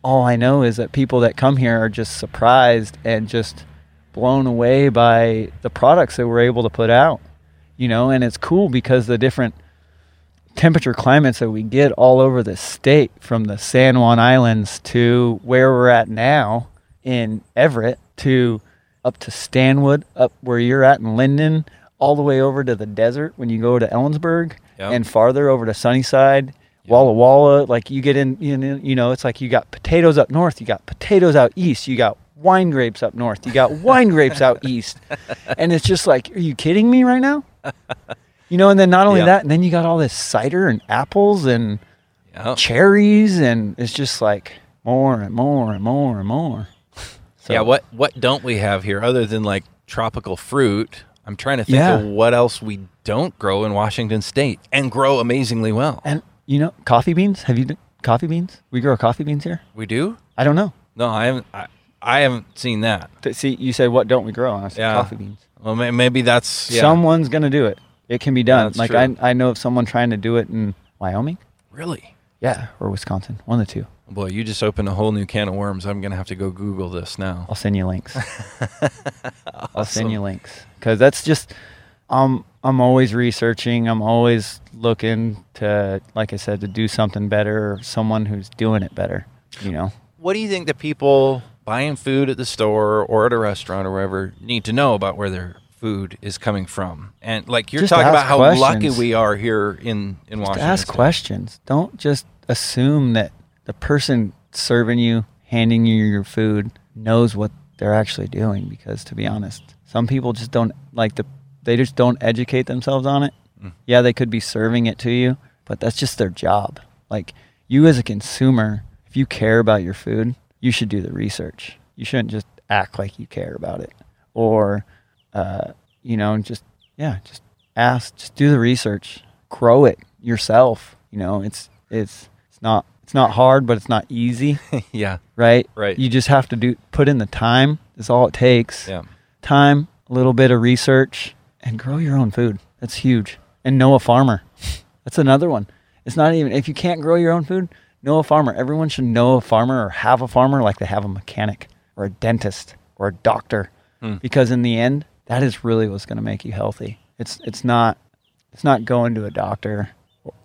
all I know is that people that come here are just surprised and just blown away by the products that we're able to put out. You know, and it's cool because the different temperature climates that we get all over the state from the San Juan Islands to where we're at now in Everett to up to Stanwood, up where you're at in Lynden, all the way over to the desert when you go to Ellensburg Yep. and farther over to Sunnyside, Walla Walla. Like you get in, you know, you know, it's like you got potatoes up north, you got potatoes out east, you got wine grapes up north, you got wine grapes out east. And it's just like, are you kidding me right now? You know, and then not only Yeah. that, and then you got all this cider and apples and Yeah. cherries, and it's just like more and more and more and more. So, yeah. What what don't we have here other than like tropical fruit? I'm trying to think Yeah. of what else we don't grow in Washington State and grow amazingly well. And you know, coffee beans. Have you done coffee beans? We grow coffee beans here. We do? I don't know. No, I haven't. I, I haven't seen that. Th- See, you said what don't we grow? And I said Yeah. coffee beans. Well, may, maybe that's yeah. Someone's gonna do it. It can be done. that's like true. I, I know of someone trying to do it in Wyoming. really. Yeah, or Wisconsin. One of the two. Oh, boy, you just opened a whole new can of worms. I'm gonna have to go Google this now. I'll send you links. I'll send you links because that's just I'm I'm always researching. I'm always looking to, like I said, to do something better or someone who's doing it better. You know, What do you think that people buying food at the store or at a restaurant or wherever need to know about where their food is coming from? And like you're Just talking about how lucky we are here in in just Washington. ask State. questions. Don't just assume that the person serving you, handing you your food, knows what they're actually doing. Because to be honest, some people just don't like the. They just don't educate themselves on it. Mm. Yeah, they could be serving it to you, but that's just their job. Like you as a consumer, if you care about your food, you should do the research. You shouldn't just act like you care about it, or, uh, you know, just yeah, just ask, just do the research, grow it yourself. You know, it's it's it's not it's not hard, but it's not easy, yeah, right? Right. You just have to do put in the time. Is all it takes yeah. time, a little bit of research, and grow your own food. That's huge. And know a farmer. That's another one. It's not even if you can't grow your own food, know a farmer. Everyone should know a farmer or have a farmer like they have a mechanic or a dentist or a doctor. Hmm. Because in the end, that is really what's going to make you healthy. It's it's not it's not going to a doctor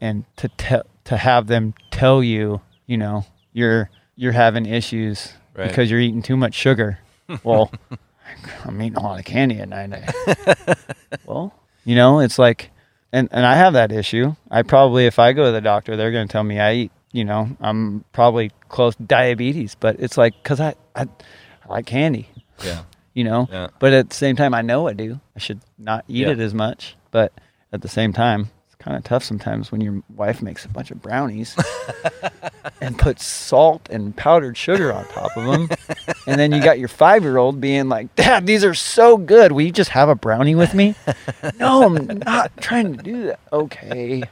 and to tell to have them tell you, you know, you're you're having issues Right. because you're eating too much sugar. Well, I'm eating a lot of candy at night. well, you know, it's like, and, and I have that issue. I probably, if I go to the doctor, they're going to tell me I eat, you know, I'm probably close to diabetes, but it's like, cause I, I, I like candy, Yeah. you know, Yeah. but at the same time, I know I do. I should not eat Yeah. it as much, but at the same time, kind of tough sometimes when your wife makes a bunch of brownies and puts salt and powdered sugar on top of them. and then you got your five year old being like, Dad, these are so good. Will you just have a brownie with me? no, I'm not trying to do that. Okay.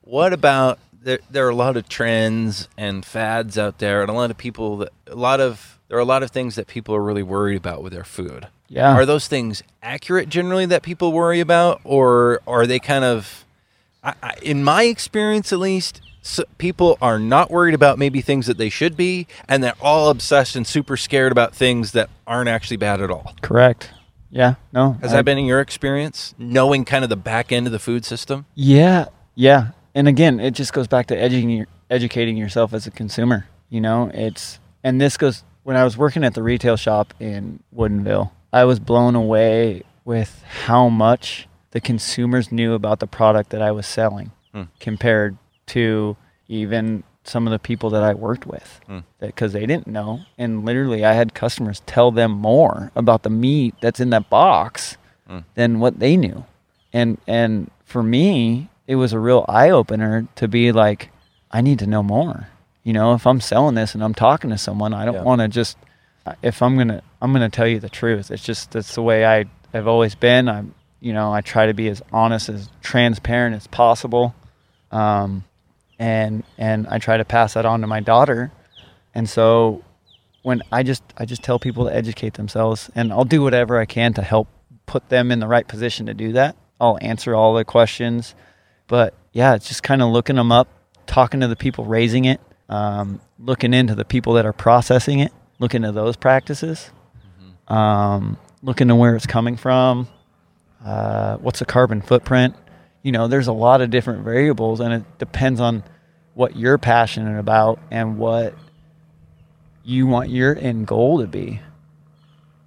What about there? There are a lot of trends and fads out there, and a lot of people that a lot of there are a lot of things that people are really worried about with their food. Yeah. Are those things accurate generally that people worry about, or are they kind of, I, I, in my experience at least, s people are not worried about maybe things that they should be, and they're all obsessed and super scared about things that aren't actually bad at all. Correct. Yeah. No. Has I- that been in your experience, knowing kind of the back end of the food system? Yeah, yeah. And again, it just goes back to educating educating yourself as a consumer. You know, it's and this goes when I was working at the retail shop in Woodinville. I was blown away with how much the consumers knew about the product that I was selling Hmm. compared to even some of the people that I worked with Hmm. because they didn't know. And literally, I had customers tell them more about the meat that's in that box Hmm. than what they knew. And and for me, it was a real eye opener to be like, I need to know more. You know, if I'm selling this and I'm talking to someone, I don't Yeah. want to just. If I'm gonna, I'm gonna tell you the truth. It's just that's the way I have always been. I'm, you know, I try to be as honest as transparent as possible, um, and and I try to pass that on to my daughter. And so, when I just I just tell people to educate themselves, and I'll do whatever I can to help put them in the right position to do that. I'll answer all the questions, but yeah, it's just kind of looking them up, talking to the people raising it, um, looking into the people that are processing it, looking at those practices, um, looking to where it's coming from, uh, what's the carbon footprint. You know, there's a lot of different variables, and it depends on what you're passionate about and what you want your end goal to be.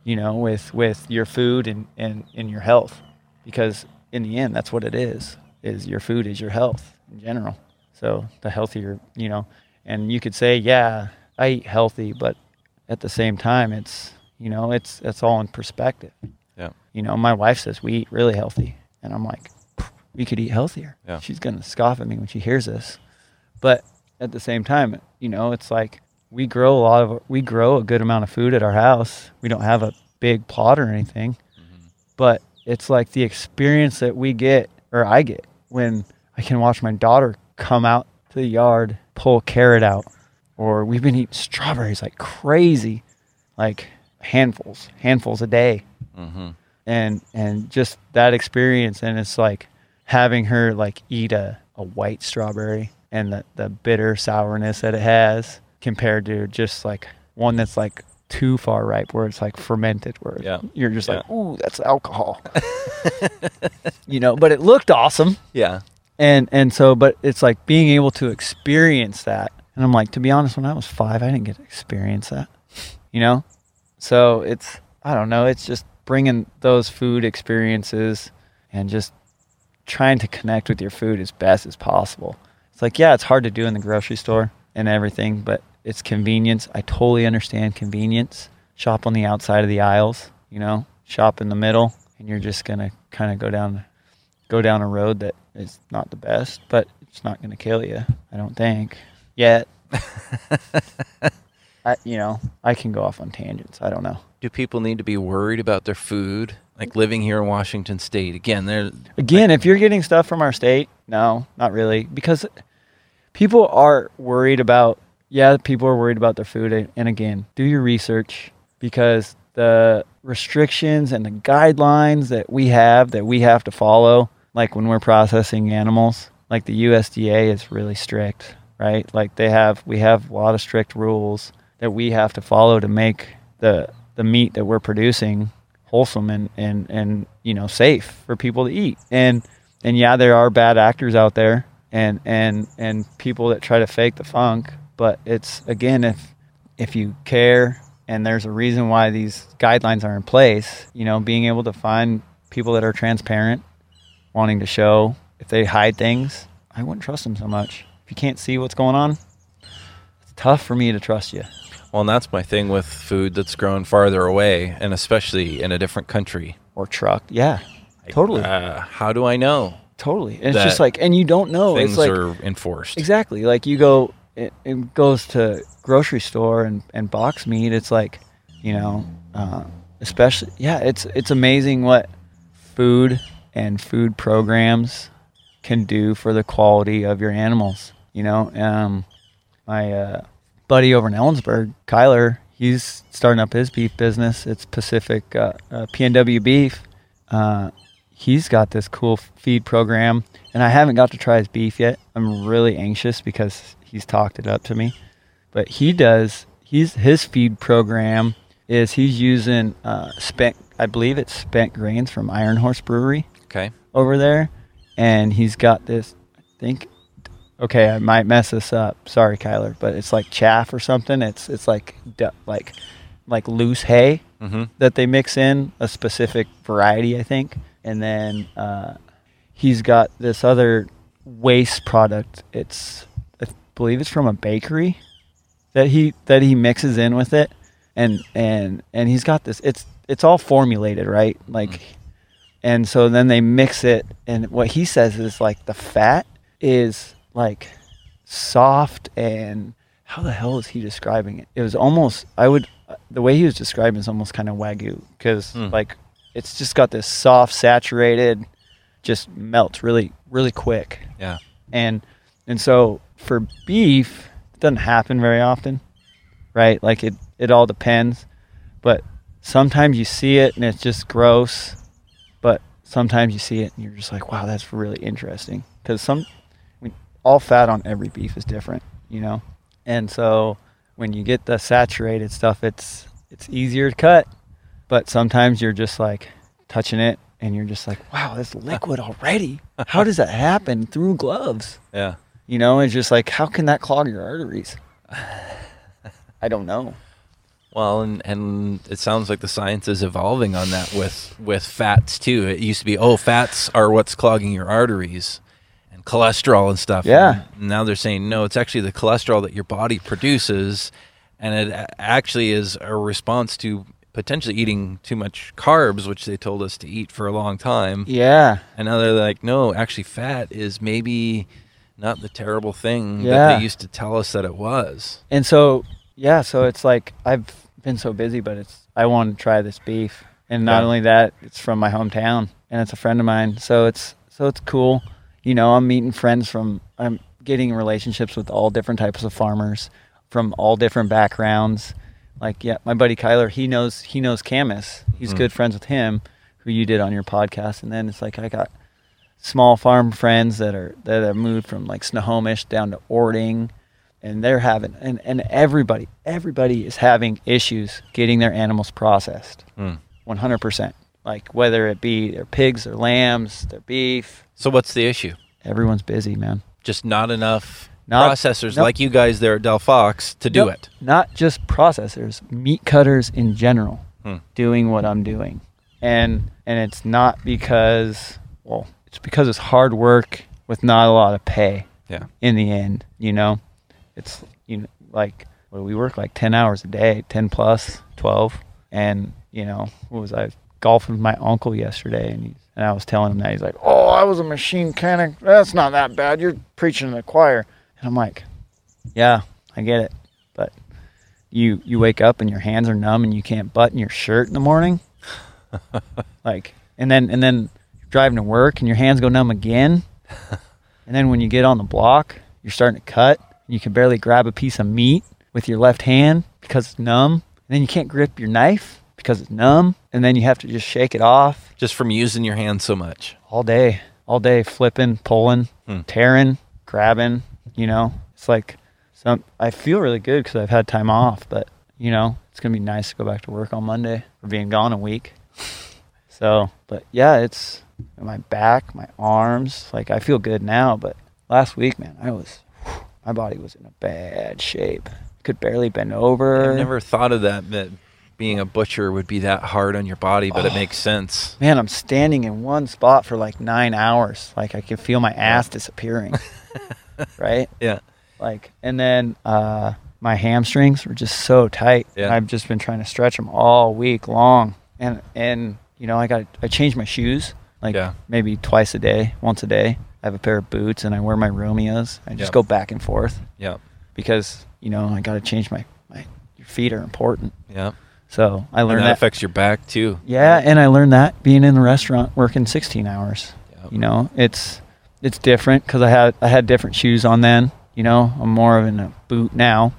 You know, with with your food and and, and your health, because in the end, that's what it is. Is your food is your health in general. So the healthier, you know, and you could say, yeah, I eat healthy, but at the same time, it's you know, it's it's all in perspective. Yeah. You know, my wife says we eat really healthy, and I'm like, we could eat healthier. Yeah. She's gonna scoff at me when she hears this, but at the same time, you know, it's like we grow a lot of we grow a good amount of food at our house. We don't have a big plot or anything, mm-hmm. but it's like the experience that we get or I get when I can watch my daughter come out to the yard, pull carrot out, or we've been eating strawberries like crazy, like handfuls, handfuls a day Mm-hmm. and and just that experience and it's like having her like eat a, a white strawberry and the, the bitter sourness that it has compared to just like one that's like too far ripe where it's like fermented where Yeah. you're just like Yeah. ooh that's alcohol you know but it looked awesome Yeah. and and so but it's like being able to experience that and i'm like to be honest when i was five i didn't get to experience that you know so it's i don't know it's just bringing those food experiences and just trying to connect with your food as best as possible it's like yeah it's hard to do in the grocery store and everything but it's convenience i totally understand convenience shop on the outside of the aisles you know shop in the middle and you're just gonna kind of go down go down a road that is not the best, but it's not going to kill you. I don't think yet. I, you know, I can go off on tangents. I don't know. Do people need to be worried about their food? Like living here in Washington State, again, they're Again, if you're getting stuff from our state, no, not really, because people are worried about. Yeah, people are worried about their food, and- and again, do your research because the restrictions and the guidelines that we have that we have to follow, like when we're processing animals, like the USDA is really strict, right? Like they have, we have a lot of strict rules that we have to follow to make the the meat that we're producing wholesome and and and you know safe for people to eat. And and yeah there are bad actors out there and and and people that try to fake the funk but it's again if if you care and there's a reason why these guidelines are in place you know being able to find people that are transparent wanting to show if they hide things i wouldn't trust them so much. If you can't see what's going on tough for me to trust you well, and that's my thing with food that's grown farther away, and especially in a different country. or truck. yeah totally Uh, how do I know totally and it's just like and you don't know things it's like are enforced? Exactly. Like you go, it, it goes to grocery store and, and box meat. It's like, you know, uh, especially, yeah, it's, it's amazing what food and food programs can do for the quality of your animals. You know, um, my uh, buddy over in Ellensburg, Kyler, he's starting up his beef business. It's Pacific uh, uh, PNW Beef. Uh, he's got this cool feed program, and I haven't got to try his beef yet. I'm really anxious because he's talked it up to me. But he does. He's his feed program is he's using uh, spent. I believe it's spent grains from Iron Horse Brewery okay. over there, and he's got this. I think. Okay, I might mess this up. Sorry, Kyler, but it's like chaff or something. It's it's like like like loose hay Mm-hmm. that they mix in a specific variety, I think, and then uh, he's got this other waste product. It's I believe it's from a bakery that he that he mixes in with it, and and and he's got this. It's it's all formulated, right? Like, and so then they mix it, and what he says is like the fat is like soft and how the hell is he describing it? It was almost I would the way he was describing is almost kind of wagyu because Hmm. like it's just got this soft saturated just melts really really quick Yeah. and and so for beef it doesn't happen very often right like it it all depends but sometimes you see it and it's just gross but sometimes you see it and you're just like wow that's really interesting because some all fat on every beef is different you know and so when you get the saturated stuff it's it's easier to cut but sometimes you're just like touching it and you're just like wow that's liquid already how does that happen through gloves Yeah. you know, it's just like, how can that clog your arteries? I don't know. Well, and and it sounds like the science is evolving on that with with fats too. It used to be, oh, fats are what's clogging your arteries, cholesterol and stuff. Yeah. And now they're saying no, it's actually the cholesterol that your body produces, and it actually is a response to potentially eating too much carbs, which they told us to eat for a long time. Yeah. And now they're like, no, actually, fat is maybe not the terrible thing that they used to tell us that it was. And so, yeah, so it's like, I've been so busy, but it's, I want to try this beef. And not Yeah. only that, it's from my hometown and it's a friend of mine. So it's, so it's cool. You know, I'm meeting friends from, I'm getting relationships with all different types of farmers from all different backgrounds. Like, yeah, my buddy Kyler, he knows, he knows Camus. He's Mm. good friends with him, who you did on your podcast. And then it's like, I got small farm friends that are that have moved from like Snohomish down to Orting, and they're having and and everybody everybody is having issues getting their animals processed. Hundred percent. Like whether it be their pigs, their lambs, their beef, So what's the issue? everyone's busy, man. Just not enough Not- processors nope. like you guys there at Del Fox to do Nope. it. Not just processors, meat cutters in general Hmm. doing what I'm doing. And and it's not because well, it's because it's hard work with not a lot of pay Yeah. in the end, you know. It's you know like well, we work like 10 hours a day, 10 plus, 12. And, you know, what was I golfing with my uncle yesterday and he, and I was telling him that he's like, "Oh, I was a machine mechanic. That's not that bad. You're preaching to the choir." And I'm like, "Yeah, I get it." But you you wake up and your hands are numb and you can't button your shirt in the morning. like and then and then driving to work and your hands go numb again. and then when you get on the block, you're starting to cut. And you can barely grab a piece of meat with your left hand because it's numb. And then you can't grip your knife because it's numb. And then you have to just shake it off Just from using your hands so much. all day, all day flipping, pulling, Hmm. tearing, grabbing. You know, it's like some. I feel really good because I've had time off, but you know, it's gonna be nice to go back to work on Monday for being gone a week. So, but yeah, it's my back, my arms. Like I feel good now, but last week, man, I was, my body was in a bad shape. Could barely bend over. I've never thought of that that being a butcher would be that hard on your body, but Oh. it makes sense. Man, I'm standing in one spot for like nine hours. Like I can feel my ass disappearing. right? Yeah. Like, and then uh, my hamstrings were just so tight. Yeah. I've just been trying to stretch them all week long. And, and, you know, I got, I changed my shoes like Yeah. maybe twice a day, once a day. I have a pair of boots and I wear my Romeos. I just Yep. go back and forth Yeah. because, you know, I got to change my, my, your feet are important. Yeah. So I learned that, that. affects your back too. Yeah, and I learned that being in the restaurant working 16 hours. Yep. You know, it's it's different because I had I had different shoes on then. You know, I'm more of in a boot now.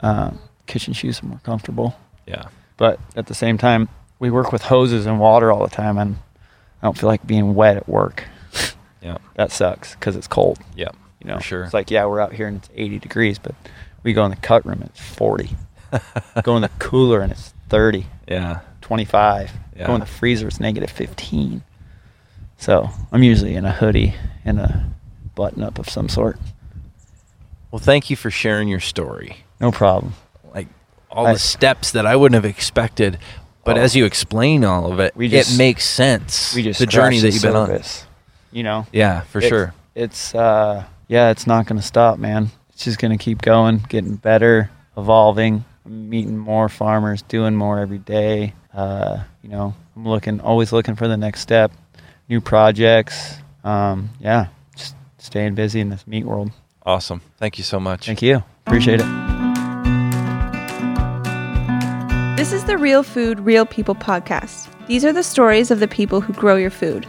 Um, kitchen shoes are more comfortable, Yeah. but at the same time, we work with hoses and water all the time, and I don't feel like being wet at work. Yeah. that sucks because it's cold. Yeah. You know, sure. It's like yeah, we're out here and it's 80 degrees, but we go in the cut room and it's 40. go in the cooler and it's 30. Yeah. 25. Yeah. Go in the freezer, it's negative 15. So I'm usually in a hoodie and a button up of some sort. Well, thank you for sharing your story. No problem. Like all I- the steps that I wouldn't have expected, but Oh. as you explain all of it, We it makes sense. We just the journey that you've been on. surface, You know, Yeah, for It's- sure. It's uh, yeah, it's not going to stop, man. It's just going to keep going, getting better, evolving, meeting more farmers, doing more every day. Uh, you know, I'm looking, always looking for the next step, new projects. Um, yeah, just staying busy in this meat world. Awesome. Thank you so much. Thank you. Appreciate it. This is the Real Food, Real People podcast. These are the stories of the people who grow your food.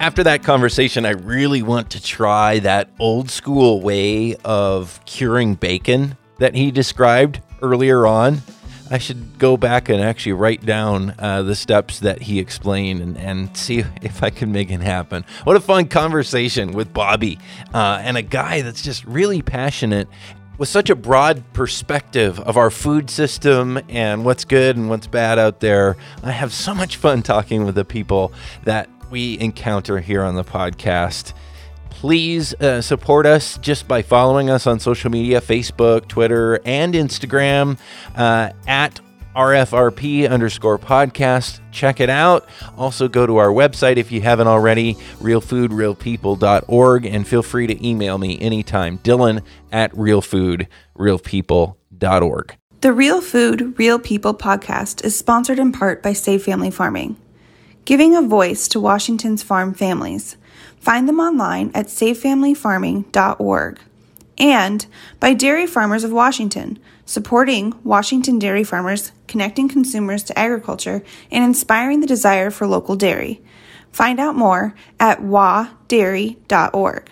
After that conversation, I really want to try that old school way of curing bacon that he described earlier on. I should go back and actually write down uh, the steps that he explained and, and see if I can make it happen. What a fun conversation with Bobby uh, and a guy that's just really passionate with such a broad perspective of our food system and what's good and what's bad out there. I have so much fun talking with the people that we encounter here on the podcast. Please uh, support us just by following us on social media Facebook, Twitter, and Instagram uh, at RFRP underscore podcast. Check it out. Also, go to our website if you haven't already, realfoodrealpeople.org, and feel free to email me anytime, Dylan at realfoodrealpeople.org. The Real Food, Real People podcast is sponsored in part by Save Family Farming, giving a voice to Washington's farm families. Find them online at savefamilyfarming.org. And by Dairy Farmers of Washington, supporting Washington dairy farmers, connecting consumers to agriculture, and inspiring the desire for local dairy. Find out more at wadairy.org.